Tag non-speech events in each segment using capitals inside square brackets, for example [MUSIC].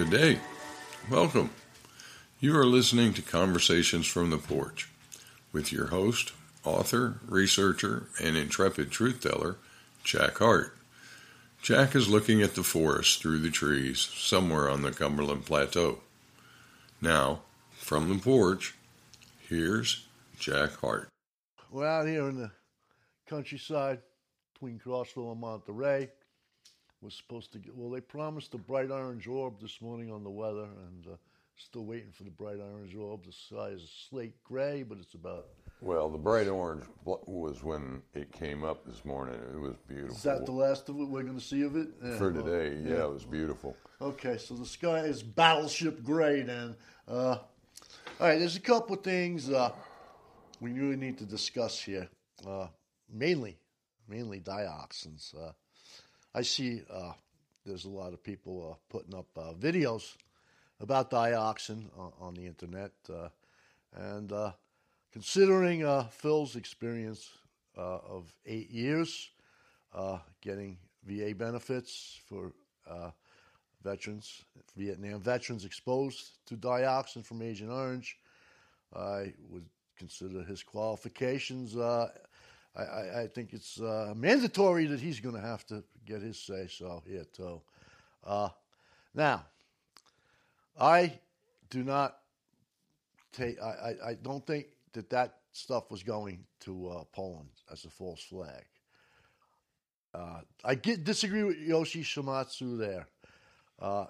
Good day. Welcome. You are listening to Conversations from the Porch with your host, author, researcher, and intrepid truth teller, Jack Heart. Jack is looking at the forest through the trees somewhere on the Cumberland Plateau. Now, from the porch, here's Jack Heart. We're out here in the countryside between Crossville and Monterey. We're supposed to get, well, they promised a bright orange orb this morning on the weather, and uh, still waiting for the bright orange orb. The sky is slate gray, but it's about. Well, the bright orange was when it came up this morning. It was beautiful. Is that the last of it we're going to see of it? Yeah, for today, well, yeah, yeah, it was beautiful. Okay, so the sky is battleship gray then. Uh, all right, there's a couple of things uh, we really need to discuss here. Uh, mainly, mainly dioxins. I see uh, there's a lot of people uh, putting up uh, videos about dioxin on the internet, uh, and uh, considering uh, Phil's experience of eight years getting VA benefits for veterans, Vietnam veterans exposed to dioxin from Agent Orange, I would consider his qualifications I, I, I think it's uh, mandatory that he's going to have to get his say so here too. Uh, now, I do not take. I, I, I, don't think that that stuff was going to uh, Poland as a false flag. Uh, I get, disagree with Yoshi Shimatsu there. Uh,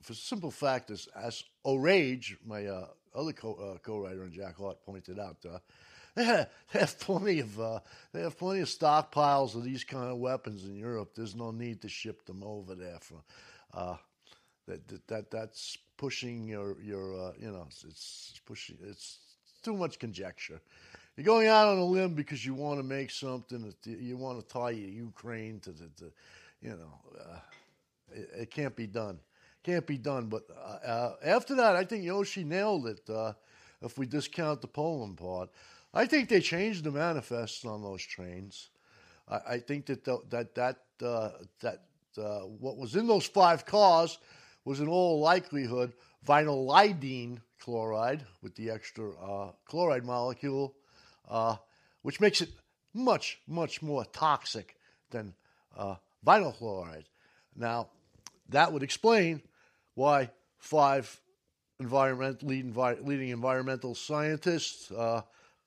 for simple fact is, as Orage, my uh, other co- co-writer and Jack Heart pointed out, [LAUGHS] they have plenty of uh, they have plenty of stockpiles of these kind of weapons in Europe. There's no need to ship them over there for uh, that, that, that that's pushing your your uh, you know it's pushing it's too much conjecture. You're going out on a limb because you want to make something that you want to tie Ukraine to the, the you know uh, it, it, can't be done can't be done. But uh, uh, after that, I think Yoshi nailed it. if we discount the Poland part. I think they changed the manifests on those trains. I, I think that the, that that uh, that uh, what was in those five cars was in all likelihood vinylidene chloride with the extra uh, chloride molecule, uh, which makes it much much more toxic than uh, vinyl chloride. Now, that would explain why five environment, leading, leading environmental scientists uh,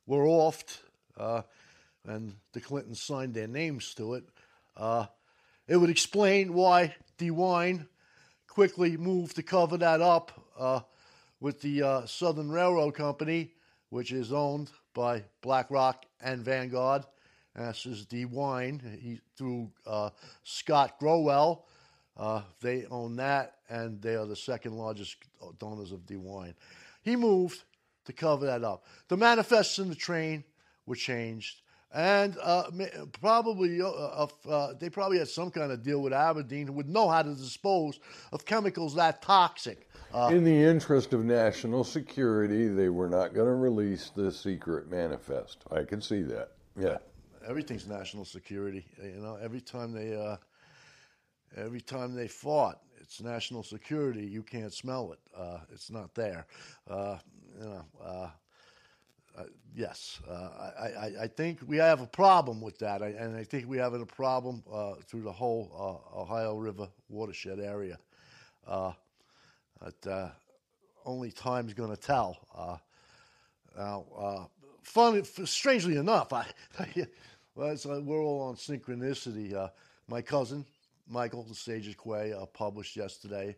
were offed, uh, and the Clintons signed their names to it. Uh, it would explain why DeWine quickly moved to cover that up uh, with the uh, Southern Railroad Company, which is owned by BlackRock and Vanguard. And This is DeWine he, through uh, Scott Growell. Uh, they own that, and they are the second largest donors of DeWine. He moved to cover that up. The manifests in the train were changed. And uh, probably uh, uh, they probably had some kind of deal with Aberdeen who would know how to dispose of chemicals that toxic. Uh, in the interest of national security, they were not going to release the secret manifest. I can see that. Yeah, everything's national security. You know, every time they uh, every time they fought, it's national security. You can't smell it. Uh, it's not there you know, uh, uh, yes, uh, I, I, I, think we have a problem with that, I, and I think we have a problem uh, through the whole uh, Ohio River watershed area. but only time's going to tell. now, fun, strangely enough, I, [LAUGHS] well, we're all on synchronicity. my cousin, Michael the Sages Quay, published yesterday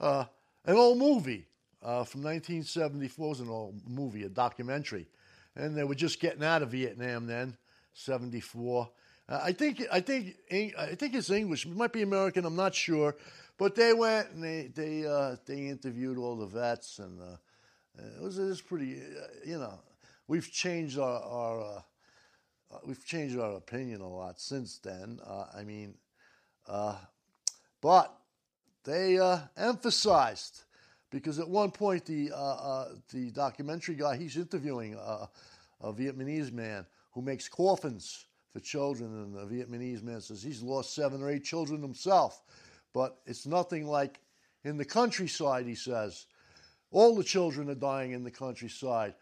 an old movie uh, from 1974. was an old movie, a documentary, and they were just getting out of Vietnam then, 74. Uh, I think I think I think it's English. It might be American. I'm not sure, but they went and they they uh, they interviewed all the vets, and uh, it was it was pretty. Uh, you know, we've changed our, our uh, we've changed our opinion a lot since then. I mean, but they emphasized because at one point the uh, uh, the documentary guy he's interviewing uh, a Vietnamese man who makes coffins for children, and the Vietnamese man says he's lost seven or eight children himself, but it's nothing like in the countryside, he says. All the children are dying in the countryside.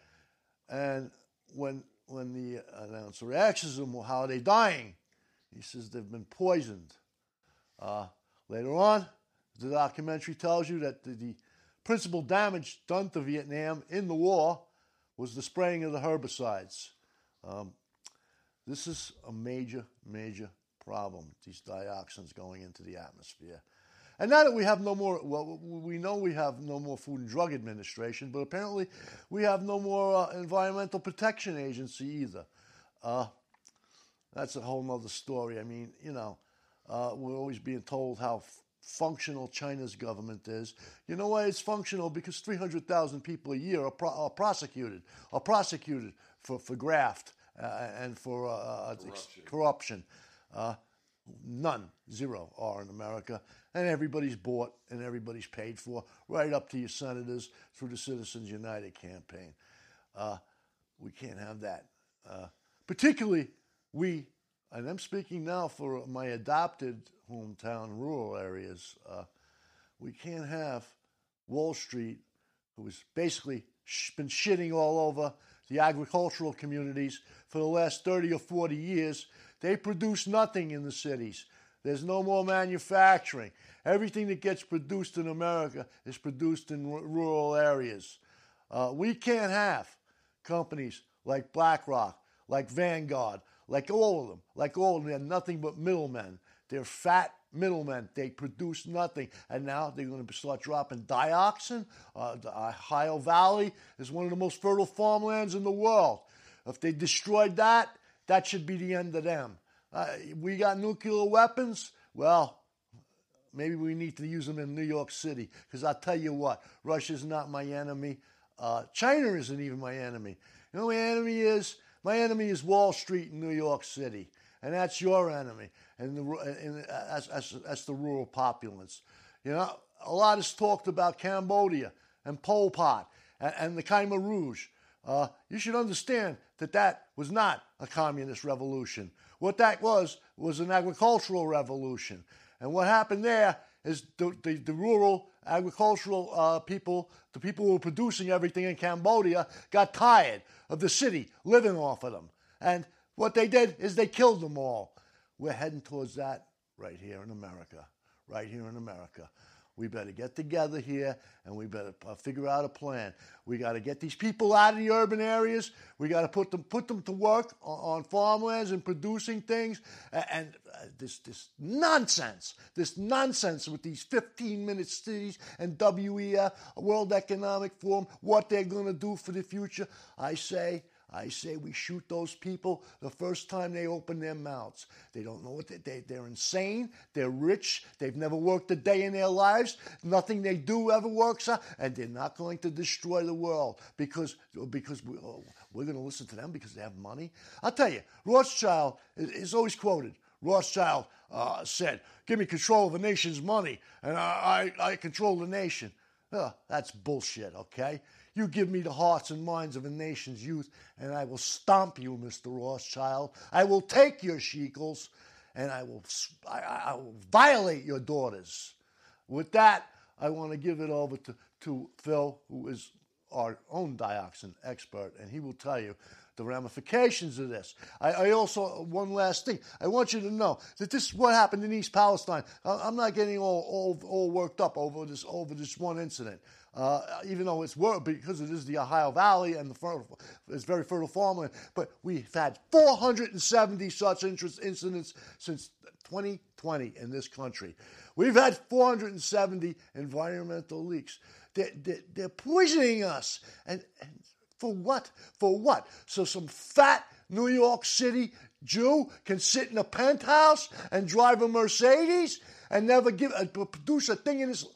And when, when the announcer asks him, well, how are they dying? He says they've been poisoned. Uh, later on, the documentary tells you that the, the principal damage done to Vietnam in the war was the spraying of the herbicides. Um, this is a major, major problem, these dioxins going into the atmosphere. And now that we have no more, well, we know we have no more Food and Drug Administration, but apparently we have no more uh, Environmental Protection Agency either. Uh, that's a whole other story. I mean, you know, uh, we're always being told how functional China's government is. You know why it's functional? Because 300,000 people a year are, pro- are, prosecuted, are prosecuted for, for graft uh, and for uh, uh, corruption. corruption. Uh, none, zero are in America. And everybody's bought and everybody's paid for, right up to your senators through the Citizens United campaign. Uh, we can't have that. Uh, particularly, we, and I'm speaking now for my adopted hometown rural areas, uh, we can't have Wall Street, who has basically been shitting all over the agricultural communities for the last 30 or 40 years. They produce nothing in the cities. There's no more manufacturing. Everything that gets produced in America is produced in r- rural areas. Uh, we can't have companies like BlackRock, like Vanguard, like all of them, like all of them. They're nothing but middlemen. They're fat middlemen. They produce nothing. And now they're going to start dropping dioxin. Uh, the Ohio Valley is one of the most fertile farmlands in the world. If they destroyed that, that should be the end of them. Uh, we got nuclear weapons. Well, maybe we need to use them in New York City. Because I'll tell you what, Russia's not my enemy. Uh, China isn't even my enemy. You know my enemy is? My enemy is Wall Street in New York City. And that's your enemy. And, the, and as, as, as the rural populace. You know, a lot is talked about Cambodia and Pol Pot and, and the Khmer Rouge. Uh, you should understand that that was not a communist revolution. What that was was an agricultural revolution. And what happened there is the, the, the rural agricultural uh, people, the people who were producing everything in Cambodia, got tired of the city living off of them. And what they did is they killed them all. We're heading towards that right here in America. Right here in America. We better get together here and we better uh, figure out a plan. We got to get these people out of the urban areas. We got to put them put them to work on, farmlands and producing things. And uh, this this nonsense, this nonsense with these 15-minute cities and WEF, World Economic Forum, what they're going to do for the future. I say I say we shoot those people the first time they open their mouths. They don't know what they, they, they're insane. They're rich. They've never worked a day in their lives. Nothing they do ever works and they're not going to destroy the world because because we, oh, we're going to listen to them because they have money. I'll tell you, Rothschild is always quoted. Rothschild uh, said, "Give me control of the nation's money, and I, I, I control the nation." Oh, that's bullshit. Okay, you give me the hearts and minds of a nation's youth, and I will stomp you, Mr. Rothschild. I will take your shekels, and I will, I, I will violate your daughters. With that, I want to give it over to, to Phil, who is our own dioxin expert, and he will tell you the ramifications of this. I, I, also, one last thing, I want you to know that this is what happened in East Palestine. I'm not getting all, all, all worked up over this, over this one incident uh, even though it's because it is the Ohio Valley and the fertile, it's very fertile farmland. But we've had 470 such interest incidents since 2020 in this country. We've had 470 environmental leaks. They're, they're, they're poisoning us. And, and for what? For what? So some fat New York City Jew can sit in a penthouse and drive a Mercedes and never give uh, produce a thing in his.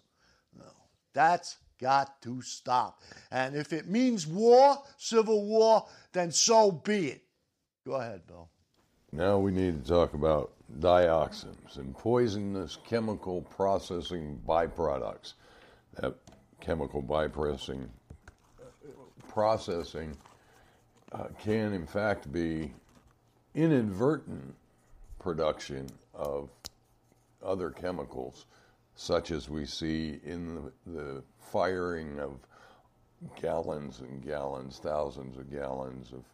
No, that's got to stop. And if it means war, civil war, then so be it. Go ahead, Bill. Now we need to talk about dioxins and poisonous chemical processing byproducts. That chemical byprocessing processing uh, can, in fact, be inadvertent production of other chemicals such as we see in the, the firing of gallons and gallons, thousands of gallons of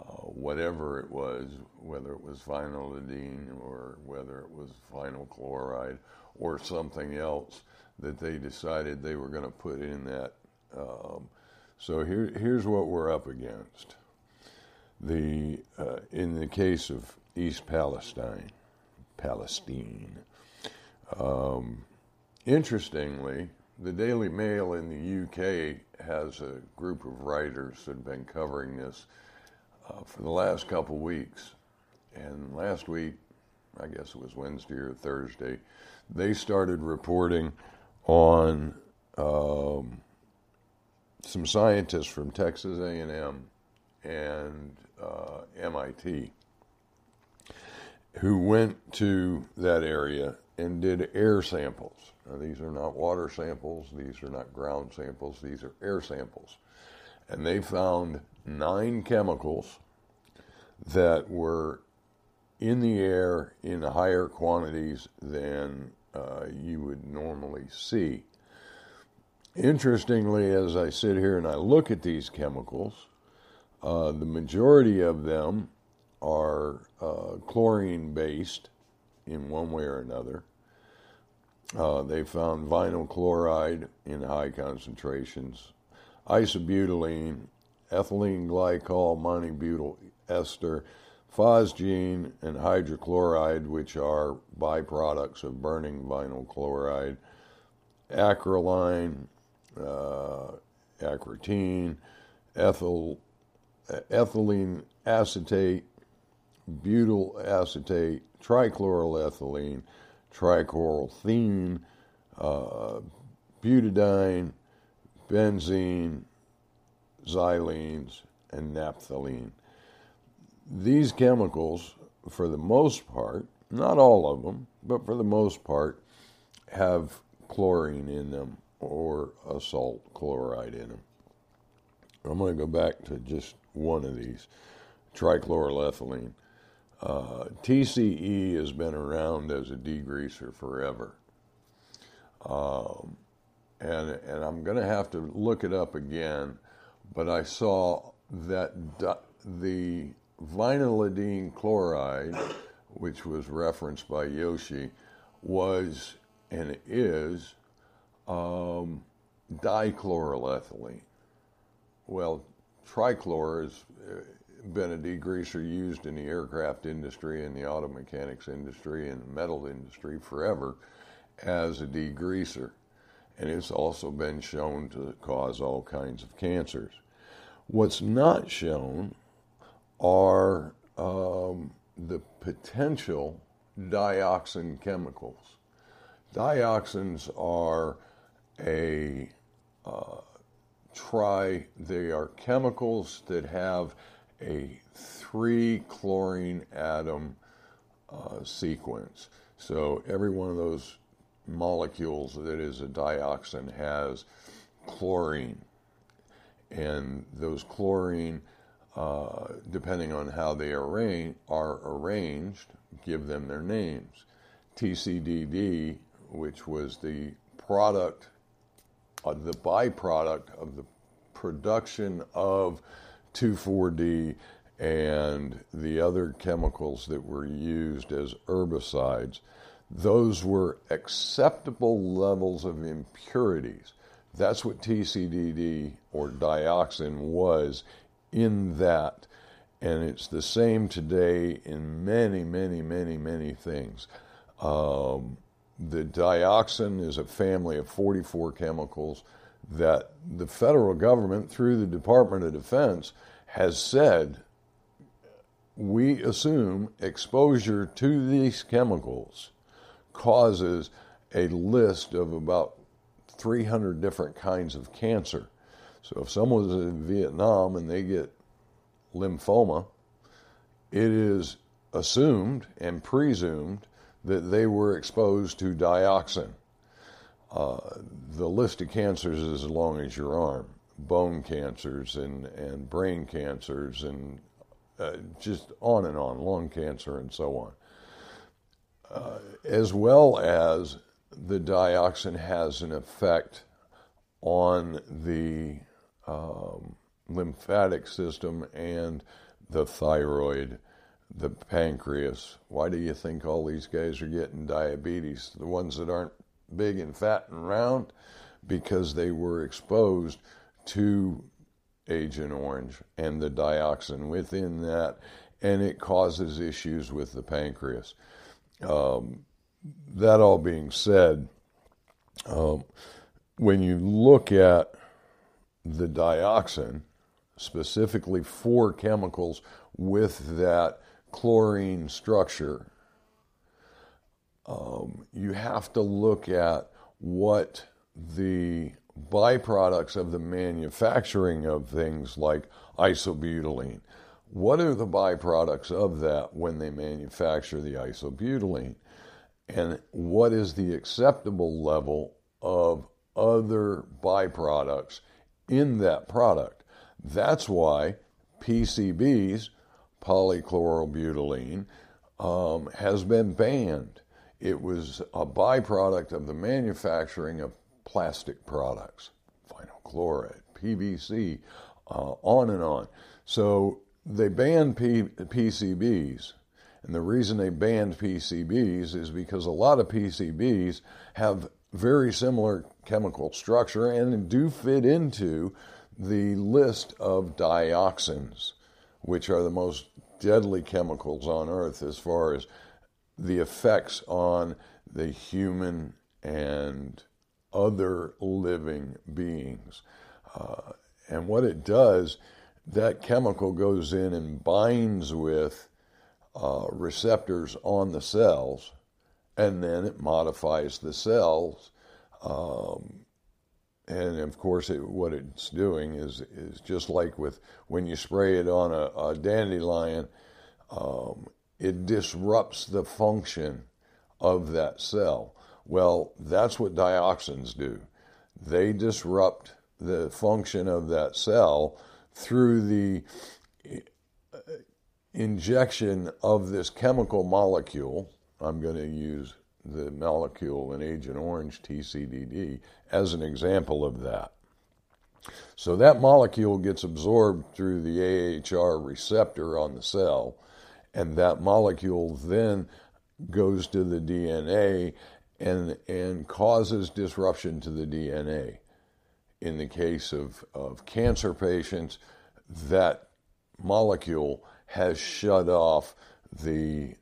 uh, whatever it was, whether it was vinylidene or whether it was vinyl chloride or something else that they decided they were going to put in that. Um, so here, here's what we're up against. The uh, in the case of East Palestine, Palestine. Um, interestingly, the Daily Mail in the UK has a group of writers that have been covering this uh, for the last couple weeks. And last week, I guess it was Wednesday or Thursday, they started reporting on um, some scientists from Texas A&M and uh, MIT who went to that area and did air samples. Now, these are not water samples, these are not ground samples, these are air samples. And they found nine chemicals that were in the air in higher quantities than uh, you would normally see. Interestingly, as I sit here and I look at these chemicals, uh, the majority of them are uh, chlorine based in one way or another. Uh, they found vinyl chloride in high concentrations, isobutylene, ethylene glycol, monobutyl ester, phosgene, and hydrochloride, which are byproducts of burning vinyl chloride, acrolein, uh, acritine, ethyl, ethylene acetate, butyl acetate, trichloroethylene, trichlorothene, uh, butadiene, benzene, xylenes, and naphthalene. These chemicals, for the most part, not all of them, but for the most part, have chlorine in them or a salt chloride in them. I'm going to go back to just one of these trichloroethylene. Uh, TCE has been around as a degreaser forever. Um, and, and I'm going to have to look it up again, but I saw that the vinylidene chloride, which was referenced by Yoshi, was and is um, dichloroethylene. Well, trichlor has uh, been a degreaser used in the aircraft industry and the auto mechanics industry and the metal industry forever as a degreaser. And it's also been shown to cause all kinds of cancers. What's not shown are um, the potential dioxin chemicals. Dioxins are a uh, try, they are chemicals that have a three chlorine atom uh, sequence. So every one of those molecules that is a dioxin has chlorine. And those chlorine, uh, depending on how they are arranged, give them their names. TCDD, which was the product, uh, the byproduct of the production of 2,4-D and the other chemicals that were used as herbicides, those were acceptable levels of impurities. That's what TCDD or dioxin was in that. And it's the same today in many, many, many, many things. Um, the dioxin is a family of 44 chemicals that the federal government, through the Department of Defense, has said we assume exposure to these chemicals causes a list of about 300 different kinds of cancer. So if someone's in Vietnam and they get lymphoma, it is assumed and presumed that they were exposed to dioxin. Uh, the list of cancers is as long as your arm bone cancers and, and brain cancers and uh, just on and on, lung cancer and so on. Uh, as well as the dioxin has an effect on the um, lymphatic system and the thyroid, the pancreas. Why do you think all these guys are getting diabetes? The ones that aren't big and fat and round? Because they were exposed to Agent Orange and the dioxin within that, and it causes issues with the pancreas. Um, that all being said, um, when you look at the dioxin, specifically four chemicals with that chlorine structure, um, you have to look at what the byproducts of the manufacturing of things like isobutylene. What are the byproducts of that when they manufacture the isobutylene? And what is the acceptable level of other byproducts in that product? That's why PCBs, polychlorobutylene, um, has been banned. It was a byproduct of the manufacturing of plastic products, vinyl chloride, PVC, uh, on and on. So they banned P- PCBs. And the reason they banned PCBs is because a lot of PCBs have very similar chemical structure and do fit into the list of dioxins, which are the most deadly chemicals on earth as far as the effects on the human and other living beings. Uh, and what it does, that chemical goes in and binds with uh, receptors on the cells, and then it modifies the cells. Um, and of course, it, what it's doing is is just like with when you spray it on a, a dandelion, um, it disrupts the function of that cell. Well, that's what dioxins do. They disrupt the function of that cell through the injection of this chemical molecule. I'm going to use the molecule in Agent Orange, TCDD, as an example of that. So that molecule gets absorbed through the AHR receptor on the cell, and that molecule then goes to the DNA and, and causes disruption to the DNA. In the case of, of cancer patients, that molecule has shut off the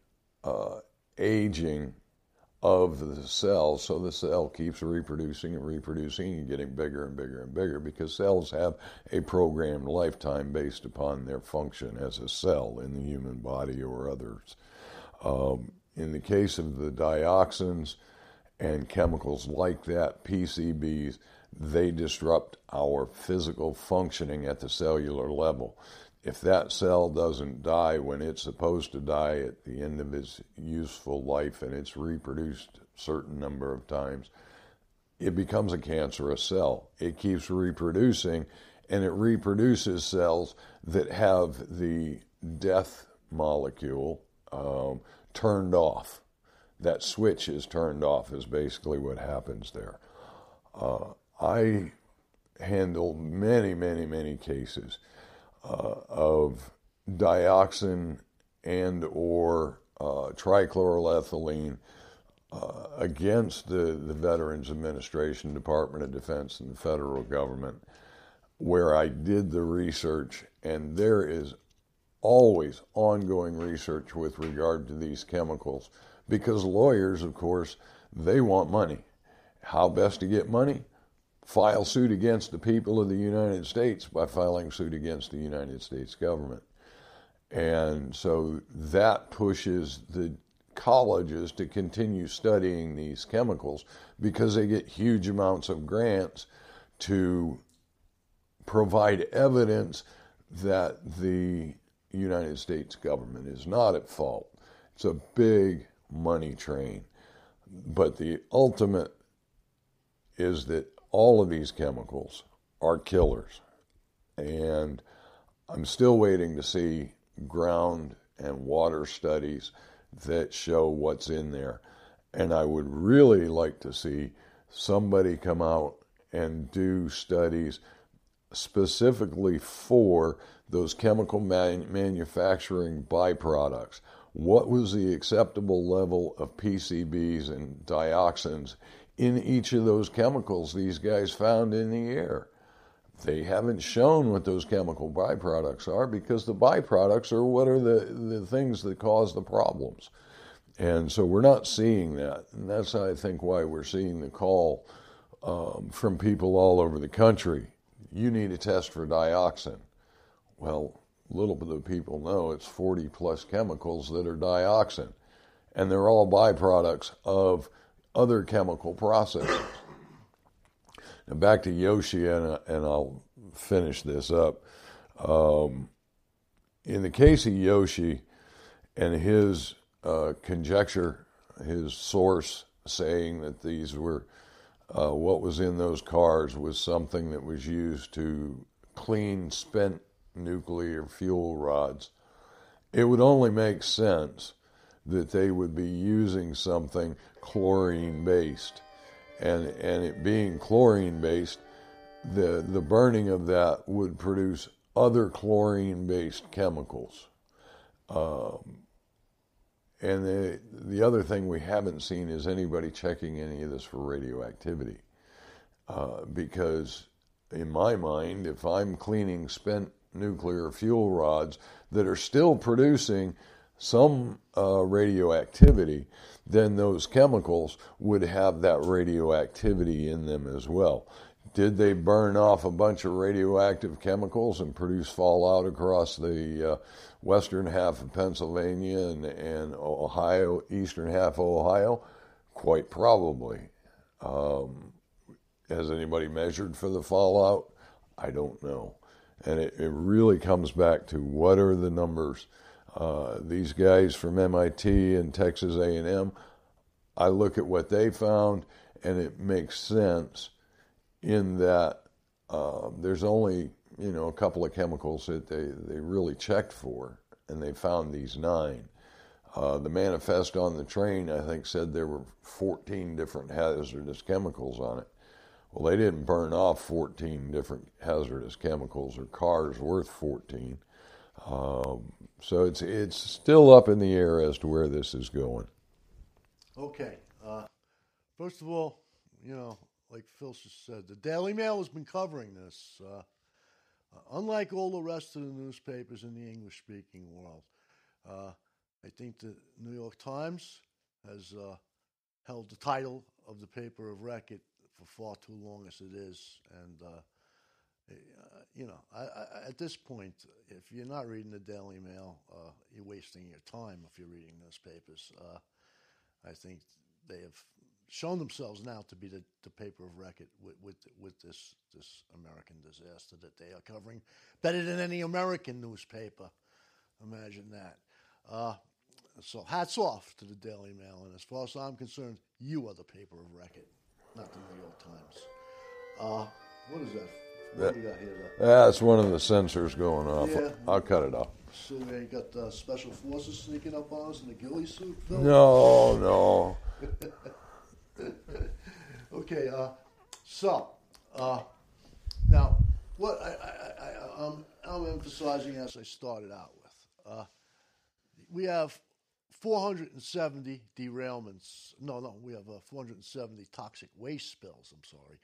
uh, aging of the cell, so the cell keeps reproducing and reproducing and getting bigger and bigger and bigger because cells have a programmed lifetime based upon their function as a cell in the human body or others. Um, in the case of the dioxins, and chemicals like that, PCBs, they disrupt our physical functioning at the cellular level. If that cell doesn't die when it's supposed to die at the end of its useful life and it's reproduced a certain number of times, it becomes a cancerous cell. It keeps reproducing and it reproduces cells that have the death molecule um, turned off that switch is turned off, is basically what happens there. Uh, I handle many, many, many cases uh, of dioxin and or uh, trichloroethylene uh, against the, the Veterans Administration, Department of Defense, and the federal government, where I did the research, and there is always ongoing research with regard to these chemicals because lawyers, of course, they want money. How best to get money? File suit against the people of the United States by filing suit against the United States government. And so that pushes the colleges to continue studying these chemicals because they get huge amounts of grants to provide evidence that the United States government is not at fault. It's a big money train. But the ultimate is that all of these chemicals are killers. And I'm still waiting to see ground and water studies that show what's in there. And I would really like to see somebody come out and do studies specifically for those chemical man- manufacturing byproducts. What was the acceptable level of PCBs and dioxins in each of those chemicals these guys found in the air? They haven't shown what those chemical byproducts are because the byproducts are what are the, the things that cause the problems. And so we're not seeing that. And that's, I think, why we're seeing the call um, from people all over the country. You need a test for dioxin. Well, little bit of people know it's 40 plus chemicals that are dioxin, and they're all byproducts of other chemical processes. Now back to Yoshi, and, and I'll finish this up. Um, in the case of Yoshi and his uh, conjecture, his source saying that these were uh, what was in those cars was something that was used to clean spent nuclear fuel rods. It would only make sense that they would be using something chlorine based. And, and it being chlorine based, the, the burning of that would produce other chlorine based chemicals. Um, and the, the other thing we haven't seen is anybody checking any of this for radioactivity. Uh, because, in my mind, if I'm cleaning spent nuclear fuel rods that are still producing some uh, radioactivity, then those chemicals would have that radioactivity in them as well. Did they burn off a bunch of radioactive chemicals and produce fallout across the uh, western half of Pennsylvania and, and Ohio, eastern half of Ohio? Quite probably. Um, has anybody measured for the fallout? I don't know. And it, it really comes back to what are the numbers? Uh, these guys from MIT and Texas A&M, I look at what they found, and it makes sense in that uh, there's only you know a couple of chemicals that they, they really checked for, and they found these nine. Uh, the manifest on the train, I think, said there were 14 different hazardous chemicals on it. Well, they didn't burn off 14 different hazardous chemicals or cars worth 14. Um, so it's it's still up in the air as to where this is going. Okay. Uh, first of all, you know, like Phil just said, the Daily Mail has been covering this. Uh, uh, unlike all the rest of the newspapers in the English speaking world, uh, I think the New York Times has uh, held the title of the paper of record for far too long as it is. And, uh, you know, I, I, at this point, if you're not reading the Daily Mail, you're wasting your time if you're reading newspapers. I think they have shown themselves now to be the, the paper of record with, with, with this this American disaster that they are covering better than any American newspaper. Imagine that. Uh, so hats off to the Daily Mail, and as far as I'm concerned, you are the paper of record, not the New York Times. Uh, what is that? You? That's one of the sensors going off. Yeah. I'll cut it off. So they got uh, special forces sneaking up on us in the ghillie suit, Phil? No, no. [LAUGHS] okay, uh, so uh, now what I, I, I, I'm, I'm emphasizing as I started out with, uh, we have 470 derailments. No, no, we have uh, 470 toxic waste spills. I'm sorry.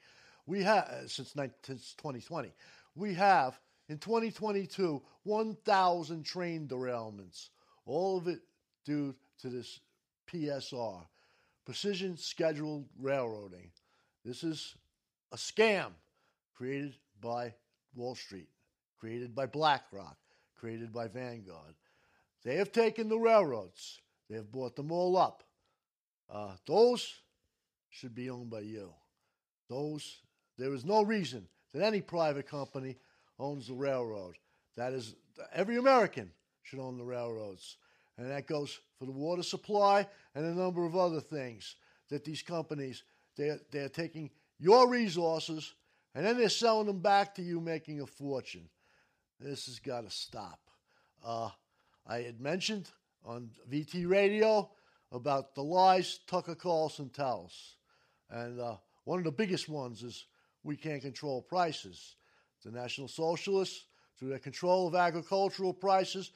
We have since, 19, since 2020. We have in 2022 1,000 train derailments. All of it due to this PSR, Precision Scheduled Railroading. This is a scam created by Wall Street, created by BlackRock, created by Vanguard. They have taken the railroads, they have bought them all up. Uh, those should be owned by you. Those, there is no reason that any private company owns the railroad. That is, every American should own the railroads and that goes for the water supply and a number of other things that these companies they're, they're taking your resources and then they're selling them back to you making a fortune this has got to stop uh, i had mentioned on vt radio about the lies Tucker Carlson tells. And uh, one of the biggest ones is we can't control prices. The National Socialists, through their control of agricultural prices,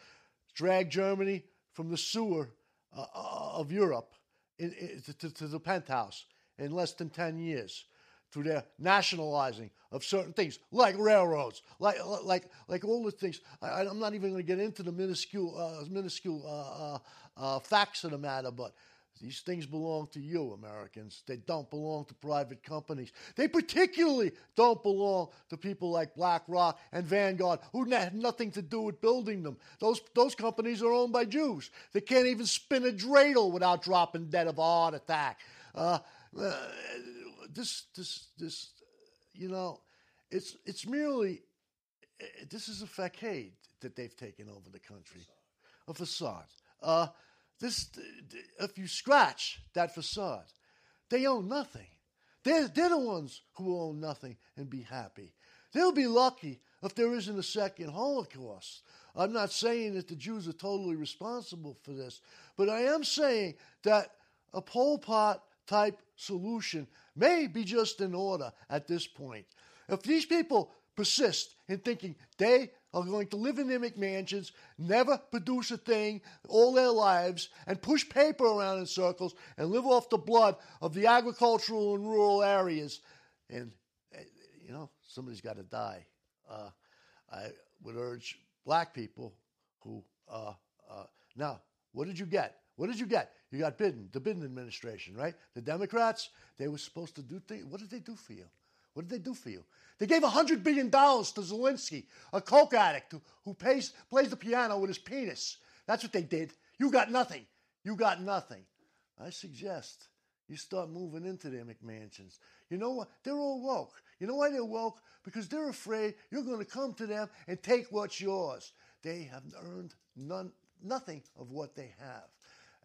dragged Germany from the sewer uh, uh of Europe in, in, to, to the penthouse in less than 10 years through their nationalizing of certain things, like railroads, like like like all the things. I, am not even going to get into the minuscule uh, minuscule uh, uh, uh, facts of the matter, but these things belong to you, Americans. They don't belong to private companies. They particularly don't belong to people like BlackRock and Vanguard, who had nothing to do with building them. Those, those companies are owned by Jews. They can't even spin a dreidel without dropping dead of a heart attack. Uh, uh, this, this, this, you know, it's, it's merely, this is a facade that they've taken over the country, a facade. Uh, this, if you scratch that facade, they own nothing. They're, they're the ones who will own nothing and be happy. They'll be lucky if there isn't a second Holocaust. I'm not saying that the Jews are totally responsible for this, but I am saying that a Pol Pot type solution may be just in order at this point. If these people persist in thinking they are going to live in their McMansions, never produce a thing all their lives, and push paper around in circles and live off the blood of the agricultural and rural areas. And, eh, you know, somebody's got to die. Uh, I would urge black people who, uh, uh, now, what did you get? What did you get? You got Biden, the Biden administration, right? The Democrats, they were supposed to do things. What did they do for you? What did they do for you? They gave $100 billion to Zelensky, a coke addict who, pays, plays the piano with his penis. That's what they did. You got nothing. You got nothing. I suggest you start moving into their McMansions. You know what? They're all woke. You know why they're woke? Because they're afraid you're going to come to them and take what's yours. They have earned none, nothing of what they have.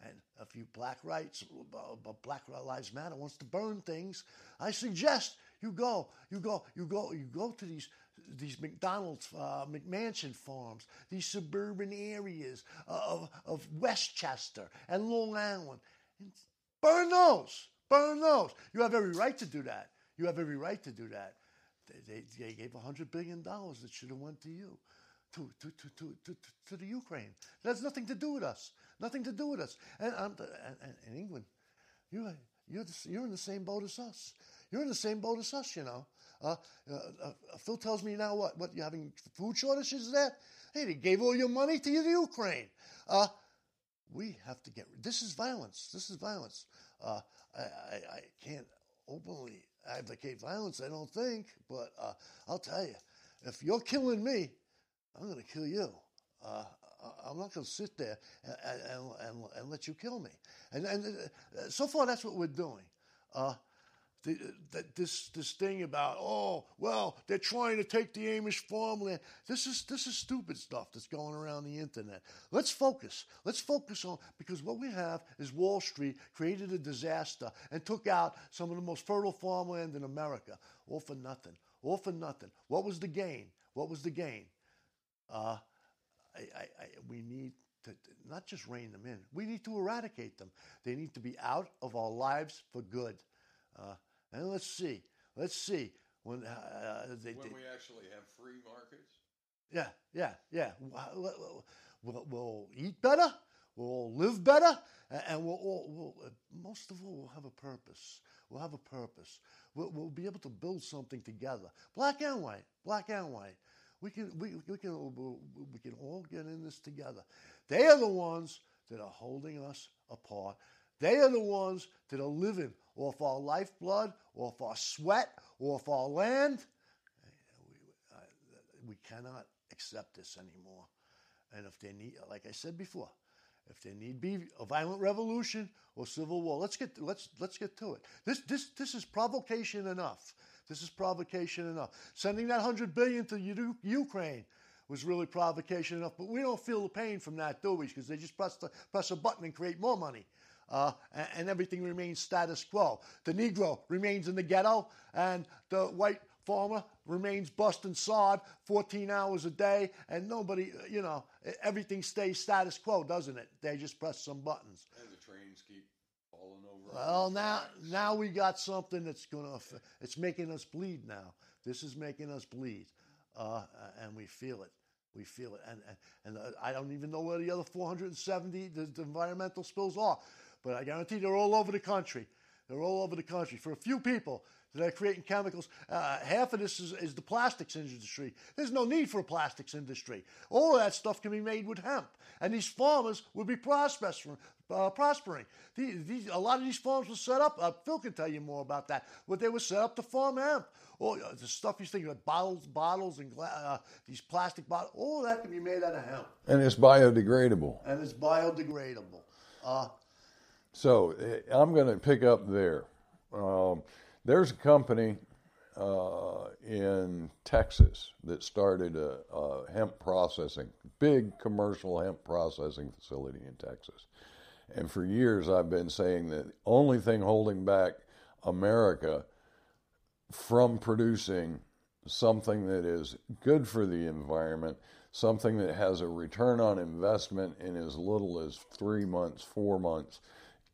And if you black rights, uh, Black Lives Matter wants to burn things, I suggest you go, you go, you go, you go to these these McDonald's uh, McMansion farms, these suburban areas of, of Westchester and Long Island. And burn those, burn those. You have every right to do that. You have every right to do that. They, they, they gave $100 billion that should have went to you to, to, to, to, to, to the Ukraine. That has nothing to do with us. Nothing to do with us. And, and, and England, you, you're, the, you're in the same boat as us. You're in the same boat as us, you know. Uh, uh, uh, Phil tells me now what? What, you're having food shortages there? Hey, they gave all your money to the Ukraine. Uh, we have to get, this is violence. This is violence. Uh, I, I, I, can't openly advocate violence, I don't think, but I'll tell you, if you're killing me, I'm going to kill you. Uh, I'm not going to sit there and, and, and, and, let you kill me. And, and uh, so far, that's what we're doing. Uh, this this thing about oh well they're trying to take the Amish farmland. This is this is stupid stuff that's going around the internet. Let's focus. Let's focus on because what we have is Wall Street created a disaster and took out some of the most fertile farmland in America, all for nothing. All for nothing. What was the gain? What was the gain? uh, I, I, I, we need to not just rein them in, we need to eradicate them. They need to be out of our lives for good. Uh, and let's see, let's see when uh, uh they, when we actually have free markets. Yeah, yeah, yeah. We'll, uh, we'll, we'll eat better. We'll live better, and we'll, we'll, we'll, uh, most of all, we'll have a purpose. We'll have a purpose. We'll, we'll be able to build something together, black and white, black and white. We can, we, we, can, we can all get in this together. They are the ones that are holding us apart. They are the ones that are living off our lifeblood, off our sweat, off our land. We, uh, we cannot accept this anymore. And if they need, like I said before, if there need be a violent revolution or civil war, let's get let's let's get to it. This this this is provocation enough. This is provocation enough. Sending that hundred billion to Ukraine was really provocation enough, but we don't feel the pain from that, do we? Because they just press the, press a button and create more money. Uh, and, and, everything remains status quo. The Negro remains in the ghetto, and the white farmer remains busting sod 14 hours a day, and nobody, you know, everything stays status quo, doesn't it? They just press some buttons. And the trains keep falling over. Well, now, now we got something that's gonna, it's making us bleed now. This is making us bleed, uh, and we feel it. We feel it, and and, and uh, I don't even know where the other 470 the, the environmental spills are, but I guarantee they're all over the country. They're all over the country. For a few people that are creating chemicals, uh, half of this is, is, the plastics industry. There's no need for a plastics industry. All of that stuff can be made with hemp. And these farmers would be prospering. Uh, prospering. These, these, a lot of these farms were set up, uh, Phil can tell you more about that, but they were set up to farm hemp. All uh, the stuff you think about, bottles, bottles, and uh, these plastic bottles, all that can be made out of hemp. And it's biodegradable. And it's biodegradable. So eh, I'm going to pick up there. Um, there's a company uh, in Texas that started a, a, hemp processing, big commercial hemp processing facility in Texas. And for years, I've been saying that the only thing holding back America from producing something that is good for the environment, something that has a return on investment in as little as three months, four months,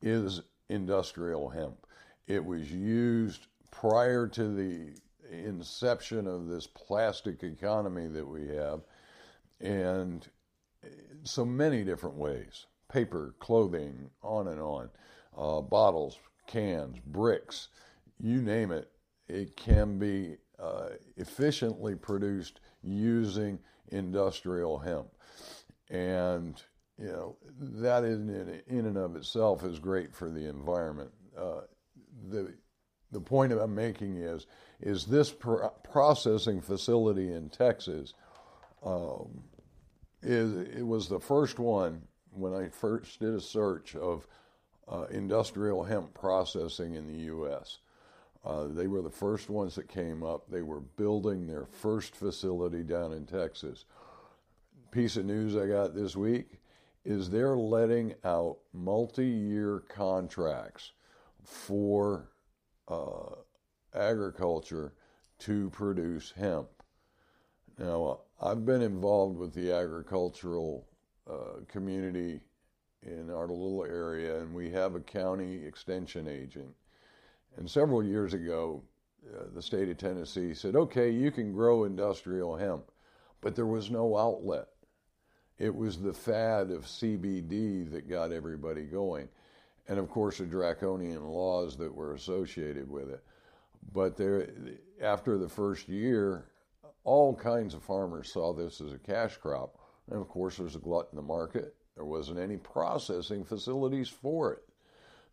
is industrial hemp. It was used prior to the inception of this plastic economy that we have, and so many different ways paper, clothing, on and on, uh, bottles, cans, bricks, you name it, it can be uh, efficiently produced using industrial hemp. And you know that in, in and of itself is great for the environment. Uh, the the point I'm making is is this pr- processing facility in Texas um, is it was the first one when I first did a search of uh, industrial hemp processing in the U.S. Uh, they were the first ones that came up. They were building their first facility down in Texas. Piece of news I got this week is they're letting out multi year contracts for uh, agriculture to produce hemp. Now, I've been involved with the agricultural uh, community in our little area, and we have a county extension agent. And several years ago, uh, the state of Tennessee said, okay, you can grow industrial hemp, but there was no outlet. It was the fad of CBD that got everybody going. And of course, the draconian laws that were associated with it. But there, after the first year, all kinds of farmers saw this as a cash crop. And of course, there's a glut in the market. There wasn't any processing facilities for it.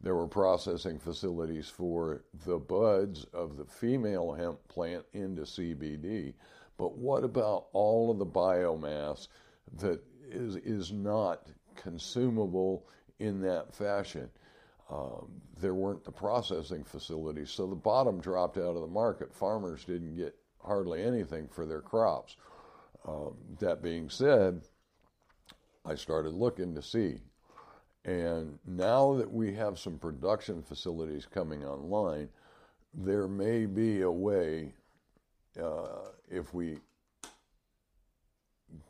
There were processing facilities for the buds of the female hemp plant into CBD. But what about all of the biomass that is, is not consumable in that fashion? Um, there weren't the processing facilities, so the bottom dropped out of the market. Farmers didn't get hardly anything for their crops. Um, that being said, I started looking to see and now that we have some production facilities coming online, there may be a way, uh, if we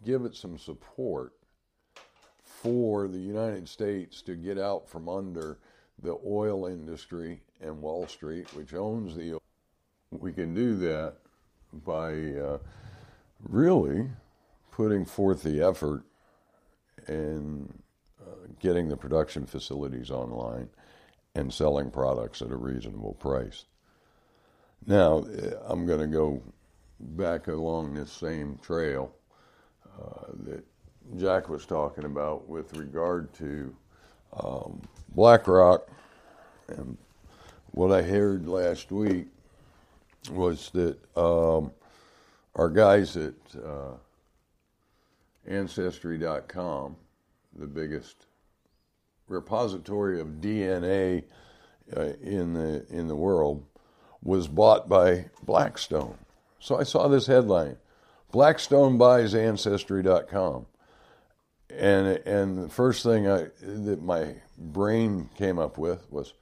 give it some support, for the United States to get out from under the oil industry and Wall Street, which owns the oil. We can do that by uh, really putting forth the effort and getting the production facilities online and selling products at a reasonable price. Now, I'm going to go back along this same trail uh, that Jack was talking about with regard to um, BlackRock. And what I heard last week was that um, our guys at uh, Ancestry.com, the biggest repository of DNA uh, in the in the world was bought by Blackstone. So I saw this headline: Blackstone buys Ancestry.com, and and the first thing I that my brain came up with was,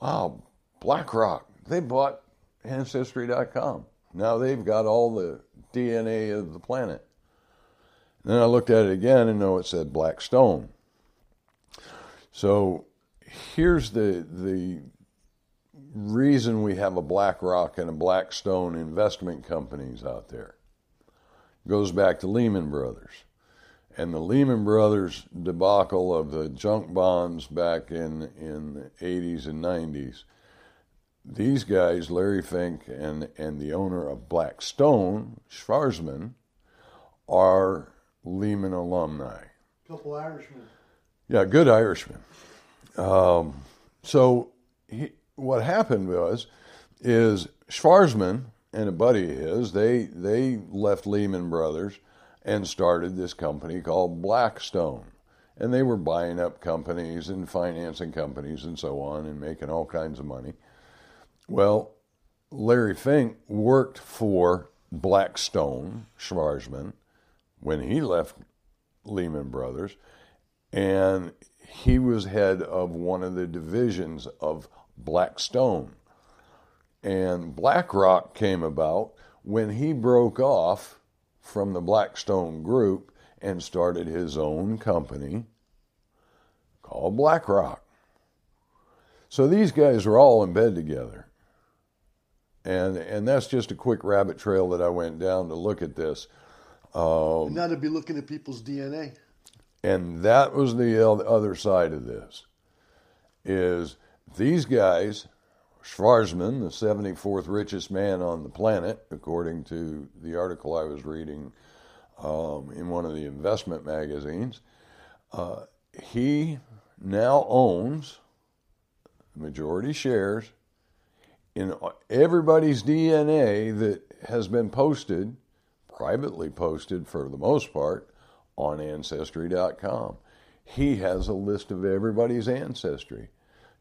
wow, BlackRock they bought Ancestry.com. Now they've got all the DNA of the planet. And then I looked at it again and know it said Blackstone. So here's the the reason we have a BlackRock and a Blackstone investment companies out there. Goes back to Lehman Brothers. And the Lehman Brothers debacle of the junk bonds back in, in the 80s and 90s, these guys, Larry Fink and, and the owner of Blackstone, Schwarzman, are Lehman alumni. couple Irishmen. Yeah, good Irishmen. Um, so he, what happened was, is Schwarzman and a buddy of his, they they left Lehman Brothers and started this company called Blackstone. And they were buying up companies and financing companies and so on and making all kinds of money. Well, Larry Fink worked for Blackstone, Schwarzman, when he left Lehman Brothers, and he was head of one of the divisions of Blackstone. And BlackRock came about when he broke off from the Blackstone group and started his own company called BlackRock. So these guys were all in bed together. And, and that's just a quick rabbit trail that I went down to look at this. Um, and now to be looking at people's DNA. And that was the other side of this. Is these guys, Schwarzman, the 74th richest man on the planet, according to the article I was reading um, in one of the investment magazines, uh, he now owns majority shares in everybody's DNA that has been posted, privately posted for the most part, on Ancestry.com. He has a list of everybody's ancestry.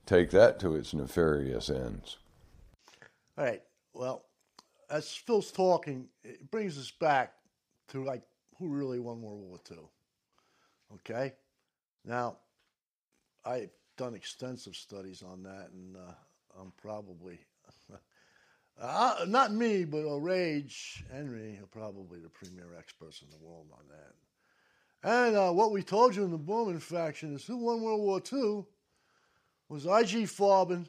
Take that to its nefarious ends. All right. Well, as Phil's talking, it brings us back to like who really won World War II. Okay? Now, I've done extensive studies on that, and uh, I'm probably, [LAUGHS] uh, not me, but Orage Henry are probably the premier experts in the world on that. And uh, what we told you in the Bormann faction is who won World War II was I.G. Farben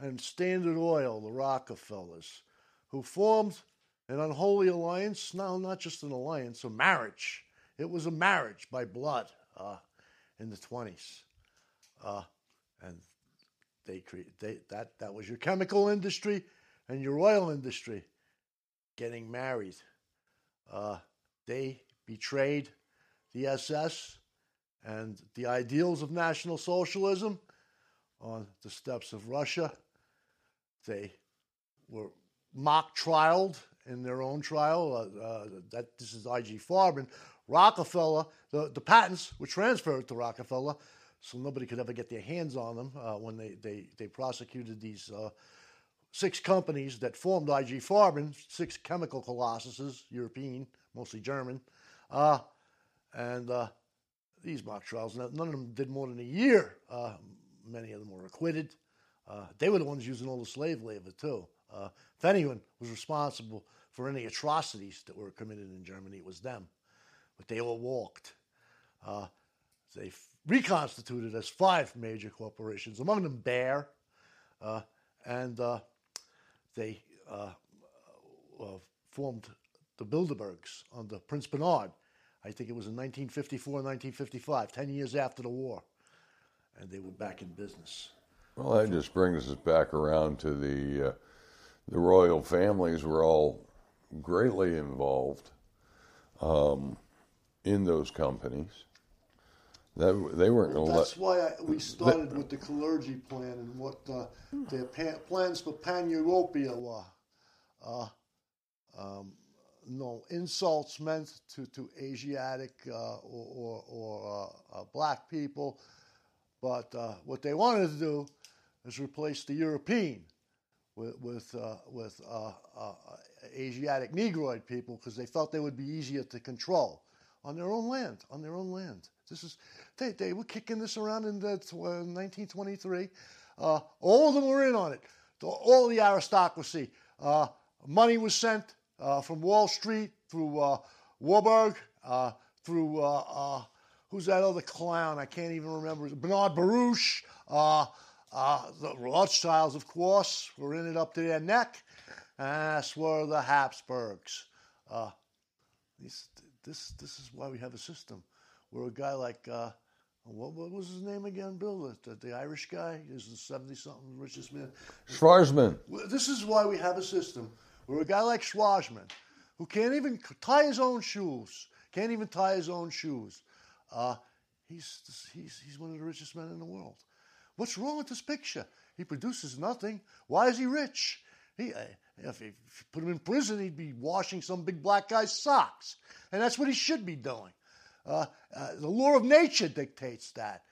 and Standard Oil, the Rockefellers, who formed an unholy alliance. now not just an alliance, a marriage. It was a marriage by blood uh, in the 20s. Uh, and they, cre- they that, that was your chemical industry and your oil industry getting married. Uh, they betrayed the SS and the ideals of National Socialism on the steps of Russia. They were mock trialed in their own trial. Uh, uh, that this is I.G. Farben. Rockefeller, the, the patents were transferred to Rockefeller, so nobody could ever get their hands on them uh, when they, they, they prosecuted these uh, six companies that formed I.G. Farben, six chemical colossuses, European, mostly German. Uh, and uh, these mock trials, none of them did more than a year. Uh, many of them were acquitted. Uh, they were the ones using all the slave labor, too. Uh, if anyone was responsible for any atrocities that were committed in Germany, it was them. But they all walked. Uh, they reconstituted as five major corporations, among them Bayer, uh, and they formed the Bilderbergs under Prince Bernhard I think it was in 1954, 1955, 10 years after the war. And they were back in business. Well, that just brings us back around to the uh, the royal families were all greatly involved um, in those companies. That they weren't well, That's let, why I, we started with the Kalergi plan and what uh, their plans for pan Europea were. Uh, um, no insults meant to, to Asiatic uh, or, or, or uh, uh, black people. But uh, what they wanted to do is replace the European with, with, uh, with uh, Asiatic Negroid people because they felt they would be easier to control on their own land, on their own land. This is, they, they were kicking this around in the, 1923. all of them were in on it. All the aristocracy money was sent uh, from Wall Street through uh, Warburg, uh, through uh, uh, who's that other clown? I can't even remember. Bernard Baruch. Uh, uh, the Rothschilds, of course, were in it up to their neck. And that's were the Habsburgs. Uh, These, this, this is why we have a system where a guy like uh, what, what, was his name again, Bill? The, the, Irish guy This is the seventy-something richest man. Schwarzman. This is why we have a system where a guy like Schwarzman, who can't even tie his own shoes, can't even tie his own shoes, uh, he's he's he's one of the richest men in the world. What's wrong with this picture? He produces nothing. Why is he rich? He, uh, if, you put him in prison, he'd be washing some big black guy's socks, and that's what he should be doing. Uh, uh, the law of nature dictates that.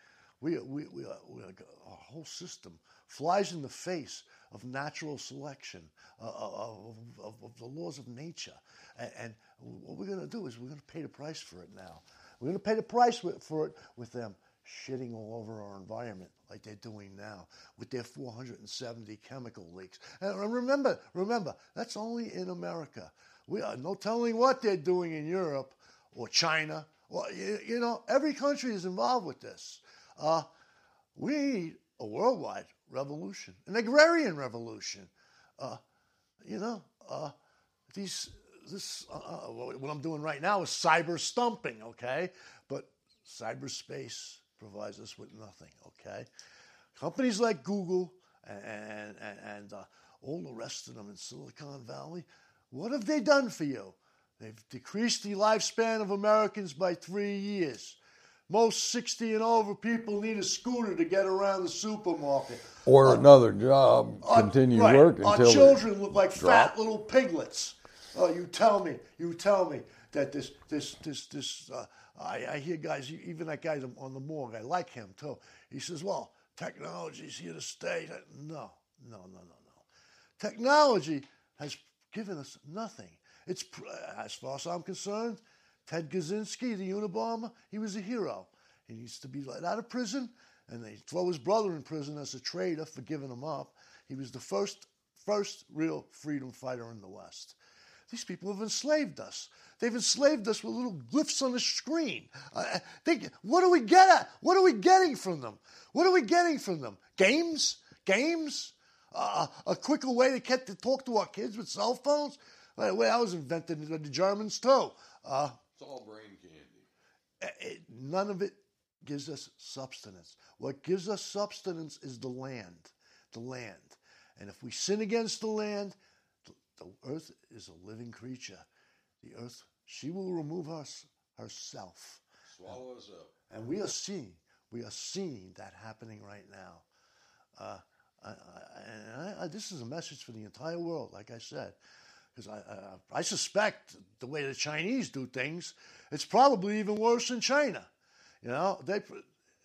We, we, we, uh, we, our whole system flies in the face of natural selection, uh, of, of, of, the laws of nature. And, and what we're going to do is we're going to pay the price for it now. We're going to pay the price for it with them shitting all over our environment like they're doing now with their 470 chemical leaks. And remember, remember, that's only in America. We are no telling what they're doing in Europe or China well, you, you know, every country is involved with this. Uh, we need a worldwide revolution, an agrarian revolution. Uh, you know, uh, these this uh, uh, what I'm doing right now is cyber stumping, okay? But cyberspace provides us with nothing, okay? Companies like Google and and, and uh, all the rest of them in Silicon Valley, what have they done for you? They've decreased the lifespan of Americans by three years. Most 60 and over people need a scooter to get around the supermarket. Or uh, another job, continue right. work until Our children look like drop. fat little piglets. Oh, you tell me, you tell me that this, this, this, this. Uh, I, I hear guys, even that guy on the morgue, I like him too. He says, "Well, technology's here to stay." No, no, no, no, no. Technology has given us nothing. It's as far as I'm concerned, Ted Kaczynski, the Unabomber, he was a hero. He needs to be let out of prison, and they throw his brother in prison as a traitor for giving him up. He was the first, first real freedom fighter in the West. These people have enslaved us. They've enslaved us with little glyphs on the screen. Uh, they, what do we get at? What are we getting from them? What are we getting from them? Games? Games? Uh, a quicker way to get to talk to our kids with cell phones? By the way, I was invented by the Germans too. Uh, it's all brain candy. It, none of it gives us substance. What gives us substance is the land. The land. And if we sin against the land, the, earth is a living creature. The earth, she will remove us herself. Swallow us up. And we are seeing, we are seeing that happening right now. Uh, I, I, I, this is a message for the entire world, like I said because I, I suspect the way the Chinese do things, it's probably even worse in China. You know, they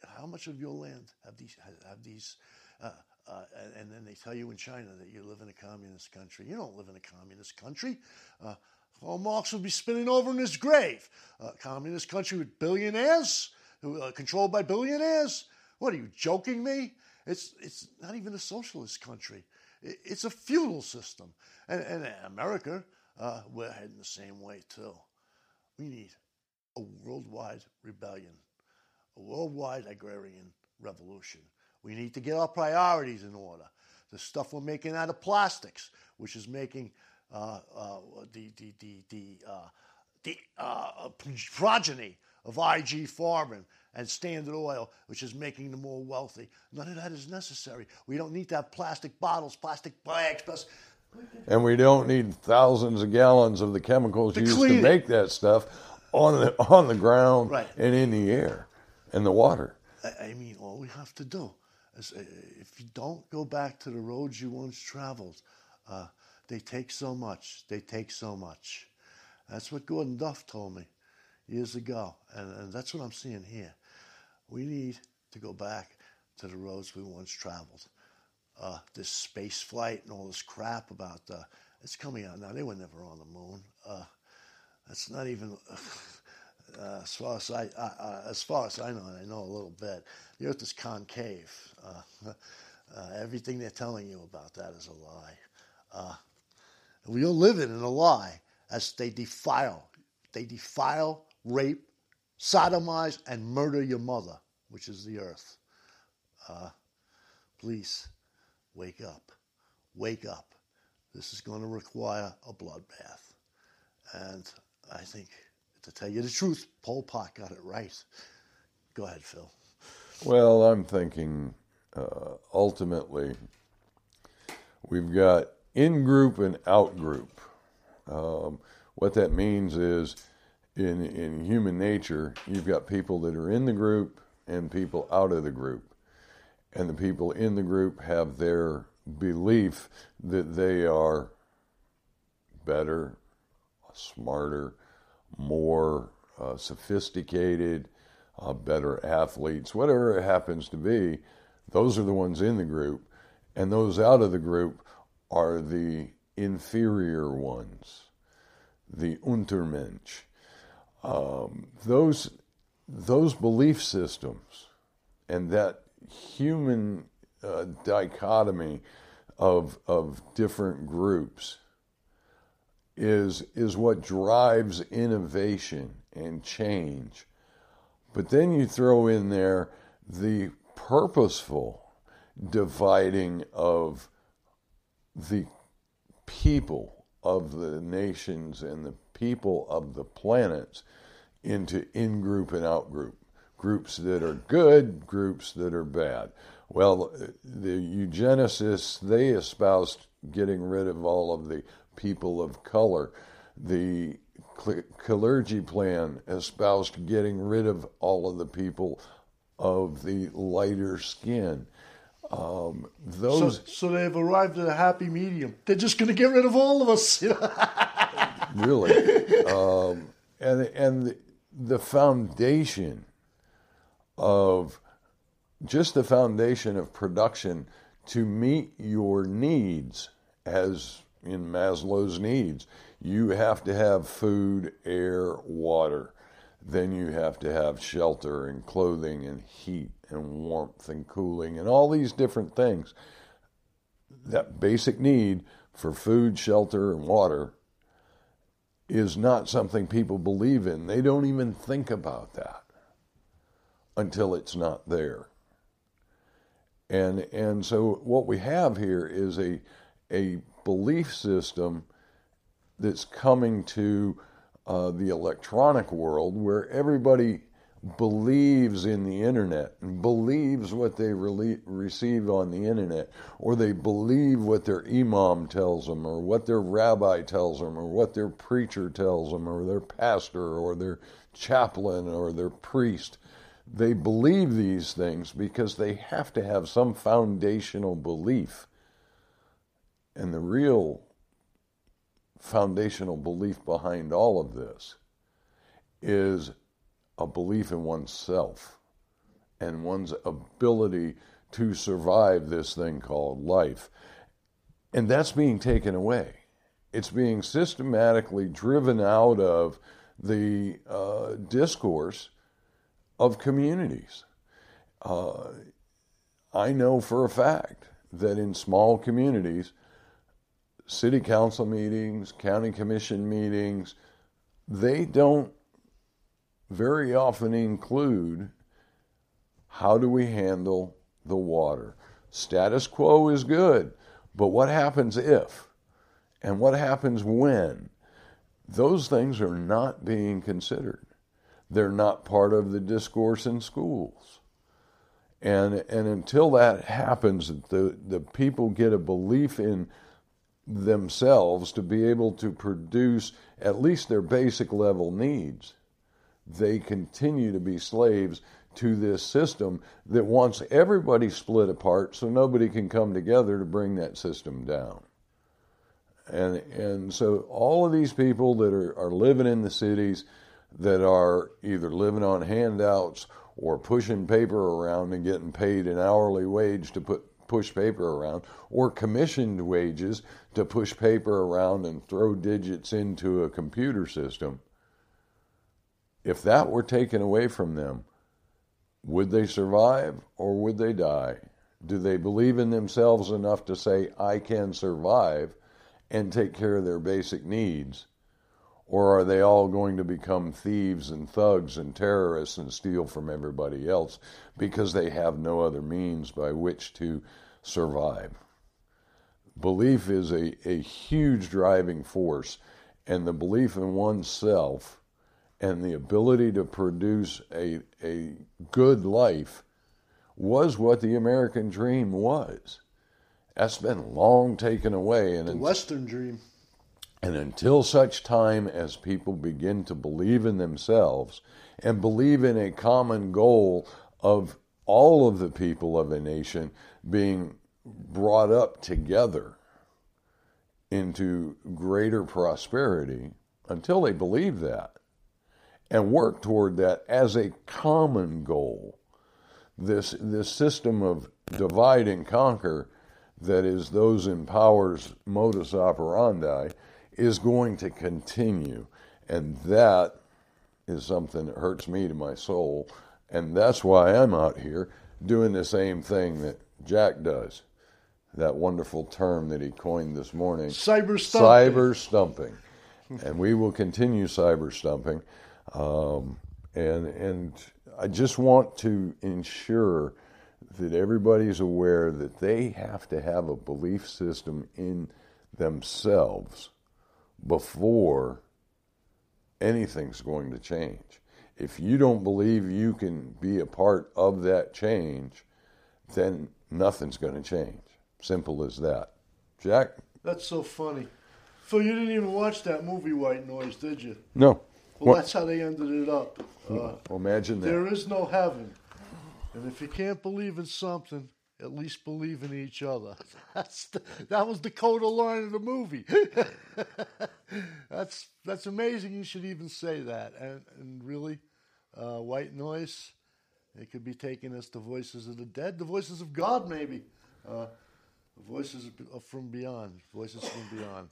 how much of your land have these have these, uh, uh, and, then they tell you in China that you live in a communist country. You don't live in a communist country. Uh, well, Marx would be spinning over in his grave. A communist country with billionaires, who uh, controlled by billionaires. What are you joking me? It's it's not even a socialist country. It's a feudal system. And, and America, uh, we're heading the same way too. We need a worldwide rebellion, a worldwide agrarian revolution. We need to get our priorities in order. The stuff we're making out of plastics, which is making uh, uh, the, the, the, the, uh, the uh, progeny of IG Farben and Standard Oil, which is making them more wealthy. None of that is necessary. We don't need to have plastic bottles, plastic bags, plus. And we don't need thousands of gallons of the chemicals used to make that stuff on the on the ground right. and in the air and the water. I mean, all we have to do if you don't go back to the roads you once traveled, uh, they take so much. They take so much. That's what Gordon Duff told me years ago, and, and that's what I'm seeing here. We need to go back to the roads we once traveled. Uh, this space flight and all this crap about uh, it's coming out now. They were never on the moon. Uh, that's not even [LAUGHS] uh, as far as I as far as I know. I know a little bit. The Earth is concave. Uh, [LAUGHS] uh, everything they're telling you about that is a lie. We are living in a lie as they defile. They defile, rape, sodomize, and murder your mother, which is the earth. Please, wake up. Wake up. This is going to require a bloodbath. And I think, to tell you the truth, Pol Pot got it right. Go ahead, Phil. Well, I'm thinking uh, ultimately we've got in group and out group. Um, what that means is in, in human nature, you've got people that are in the group and people out of the group. And the people in the group have their belief that they are better, smarter, more uh, sophisticated, uh, better athletes, whatever it happens to be, those are the ones in the group. And those out of the group are the inferior ones, the Untermensch. Um, those, those belief systems and that human uh, dichotomy of, of different groups is, is what drives innovation and change. But then you throw in there the purposeful dividing of the people of the nations and the people of the planets into in group and out group. Groups that are good, groups that are bad. Well, the eugenicists, they espoused getting rid of all of the people of color. The Kalergi plan espoused getting rid of all of the people of the lighter skin. Um, those so, so, they've arrived at a happy medium. They're just going to get rid of all of us. [LAUGHS] really, um, and and the, the foundation of just the foundation of production to meet your needs, as in Maslow's needs, you have to have food, air, water then you have to have shelter and clothing and heat and warmth and cooling and all these different things. That basic need for food, shelter, and water is not something people believe in. They don't even think about that until it's not there. And and so what we have here is a a belief system that's coming to uh, the electronic world where everybody believes in the internet and believes what they re- receive on the internet, or they believe what their imam tells them, or what their rabbi tells them, or what their preacher tells them, or their pastor, or their chaplain, or their priest. They believe these things because they have to have some foundational belief. And the real foundational belief behind all of this is a belief in oneself and one's ability to survive this thing called life. And that's being taken away. It's being systematically driven out of the uh, discourse of communities. Uh, I know for a fact that in small communities, city council meetings, county commission meetings, they don't very often include how do we handle the water. Status quo is good, but what happens if? And what happens when? Those things are not being considered. They're not part of the discourse in schools. And, and until that happens, the, the people get a belief in themselves to be able to produce at least their basic level needs, they continue to be slaves to this system that wants everybody split apart so nobody can come together to bring that system down. And, and so all of these people that are, are living in the cities that are either living on handouts or pushing paper around and getting paid an hourly wage to put push paper around, or commissioned wages to push paper around and throw digits into a computer system, if that were taken away from them, would they survive or would they die? Do they believe in themselves enough to say, I can survive? and take care of their basic needs? Or are they all going to become thieves and thugs and terrorists and steal from everybody else because they have no other means by which to survive? Belief is a, a huge driving force, and the belief in oneself and the ability to produce a, a good life was what the American dream was. That's been long taken away. And the Western dream. And until such time as people begin to believe in themselves and believe in a common goal of all of the people of a nation being brought up together into greater prosperity, until they believe that and work toward that as a common goal, this, this system of divide and conquer that is those in power's modus operandi is going to continue. And that is something that hurts me to my soul. And that's why I'm out here doing the same thing that Jack does. That wonderful term that he coined this morning cyber stumping. Cyber stumping. and we will continue cyber stumping. Um, and, and I just want to ensure that everybody's aware that they have to have a belief system in themselves before anything's going to change. If you don't believe you can be a part of that change, then nothing's going to change. Simple as that. Jack? That's so funny. Phil, you didn't even watch that movie White Noise, did you? No. Well, what? that's how they ended it up. Uh, well, imagine that. There is no heaven. And if you can't believe in something, at least believe in each other. [LAUGHS] That's the, that was the coda line of the movie. [LAUGHS] that's that's amazing. You should even say that. And, and really, uh, white noise. It could be taken as the voices of the dead, the voices of God, maybe. Uh, voices from beyond. Voices from beyond.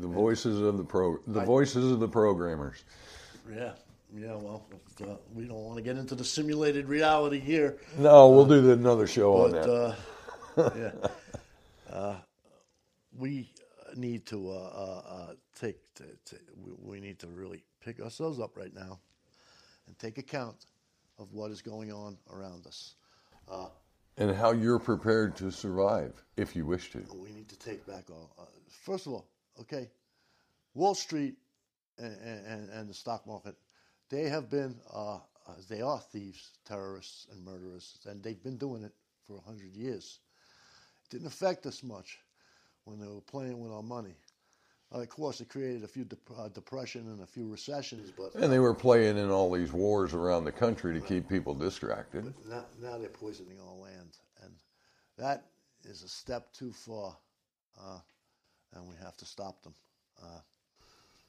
The voices of the pro. The voices of the programmers. Yeah. Yeah, well, uh, we don't want to get into the simulated reality here. No, we'll uh, do another show but, on that. Uh, [LAUGHS] yeah, uh, we need to uh, uh, take. To, to, we need to really pick ourselves up right now, and take account of what is going on around us, and how you're prepared to survive if you wish to. We need to take back all. first of all, okay, Wall Street and, and, and the stock market they have been, uh, uh, they are thieves, terrorists, and murderers, and they've been doing it for 100 years. It didn't affect us much when they were playing with our money. Uh, of course, it created a few dep- uh, depression and a few recessions, but and they were playing in all these wars around the country to keep people distracted. But now, now they're poisoning our land, and that is a step too far, uh, and we have to stop them.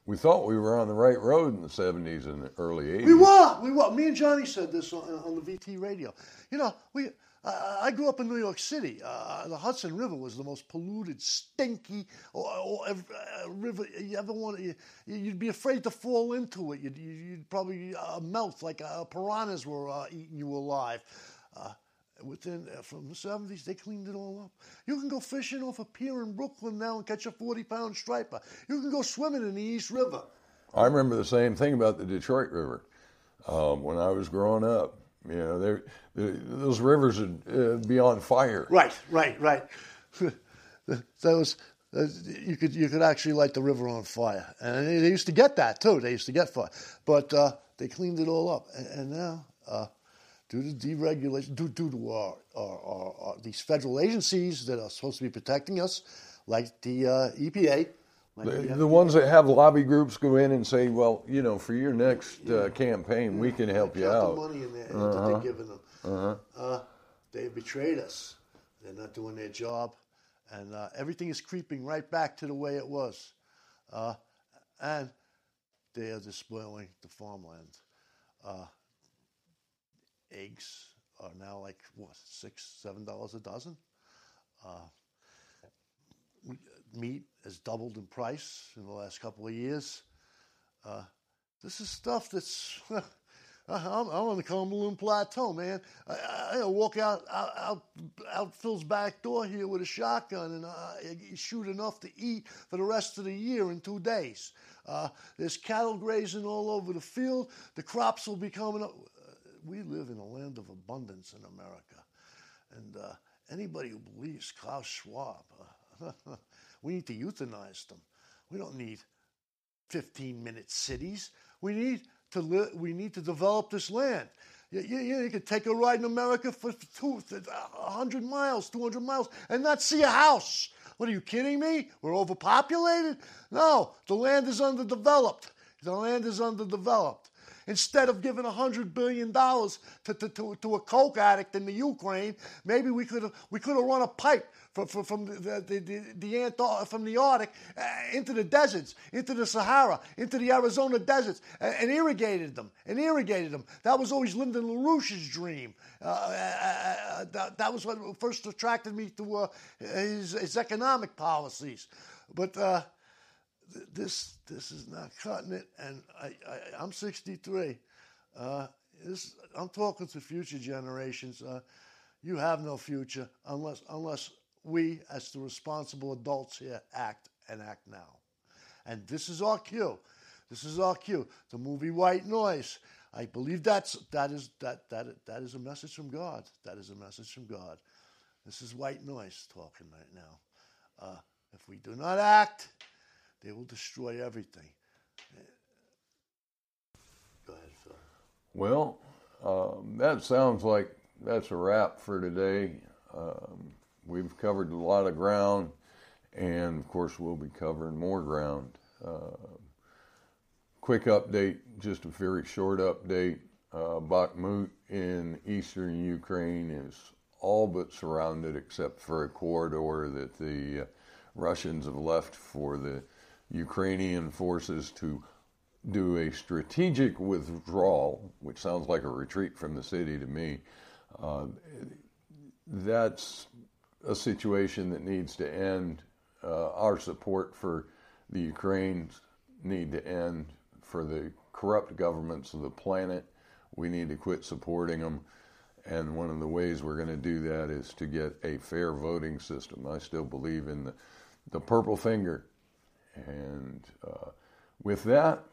We thought we were on the right road in the 70s and the early 80s. We were. We were. Me and Johnny said this on, on the VT radio. You know, we. Uh, I grew up in New York City. Uh, the Hudson River was the most polluted, stinky or, or uh, river you ever want. You, you'd be afraid to fall into it. You'd, you'd probably uh, melt like uh, piranhas were uh, eating you alive within from the 70s they cleaned it all up. You can go fishing off a pier in brooklyn now and catch a 40 pound striper. You can go swimming in the east river. I remember the same thing about the detroit river. Um, when i was growing up you know those rivers would uh, be on fire. Right right right. [LAUGHS] Those uh, you could you could actually light the river on fire, and they, used to get that too. They used to get fire, but uh, they cleaned it all up, and, and now uh, due to deregulation, due, due to our, our, our, our, these federal agencies that are supposed to be protecting us, like the uh, EPA. Like the, the, the, ones that have lobby groups go in and say, well, you know, for your next yeah. uh, campaign, yeah. we can help you out. The money in there uh-huh. that they're giving them. Uh-huh. Uh, they betrayed us. They're not doing their job, and uh, everything is creeping right back to the way it was. Uh, and they are despoiling the farmland. Eggs are now like what six, seven dollars a dozen. Uh, meat has doubled in price in the last couple of years. Uh, this is stuff that's [LAUGHS] I'm, I'm on the Cumberland Plateau, man. I, I walk out, out out Phil's back door here with a shotgun and uh, shoot enough to eat for the rest of the year in two days. Uh, there's cattle grazing all over the field. The crops will be coming up. We live in a land of abundance in America, and uh, anybody who believes Klaus Schwab, [LAUGHS] we need to euthanize them. We don't need 15 minute cities. We need to li- we need to develop this land. You, you, you could take a ride in America for two, 100 miles, 200 miles, and not see a house. What are you kidding me? We're overpopulated? No, the land is underdeveloped. The land is underdeveloped. Instead of giving $100 billion to, to, to, to a coke addict in the Ukraine, maybe we could have we could have run a pipe from, from, from the, the, the, the from the Arctic uh, into the deserts, into the Sahara, into the Arizona deserts, and, and, irrigated them, and irrigated them. That was always Lyndon LaRouche's dream. Uh, uh, uh that, that, was what first attracted me to uh, his, his, economic policies. But this this is not cutting it, and I, I am 63. Uh, this, I'm talking to future generations. Uh, you have no future unless unless we, as the responsible adults here, act and act now. And this is our cue. This is our cue. The movie White Noise. I believe that's that is that that that is a message from God. That is a message from God. This is white noise talking right now. Uh, if we do not act, they will destroy everything. Go ahead, Phil. Well, um, that sounds like that's a wrap for today. Um, we've covered a lot of ground, and of course, we'll be covering more ground. Uh, quick update, just a very short update. Uh, Bakhmut in eastern Ukraine is all but surrounded except for a corridor that the uh, Russians have left for the Ukrainian forces to do a strategic withdrawal, which sounds like a retreat from the city to me. Uh, that's a situation that needs to end. Uh, our support for the Ukrainians need to end. For the corrupt governments of the planet, we need to quit supporting them. And one of the ways we're going to do that is to get a fair voting system. I still believe in the, the purple finger and uh, with that,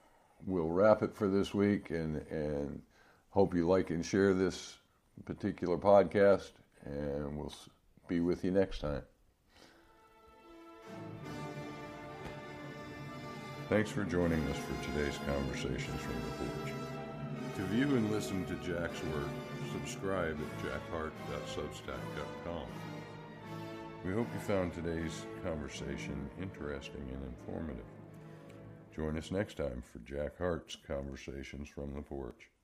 we'll wrap it for this week and, and hope you like and share this particular podcast. And we'll be with you next time. Thanks for joining us for today's Conversations from the Porch. To view and listen to Jack's work, subscribe at jackheart.substack.com. We hope you found today's conversation interesting and informative. Join us next time for Jack Heart's Conversations from the Porch.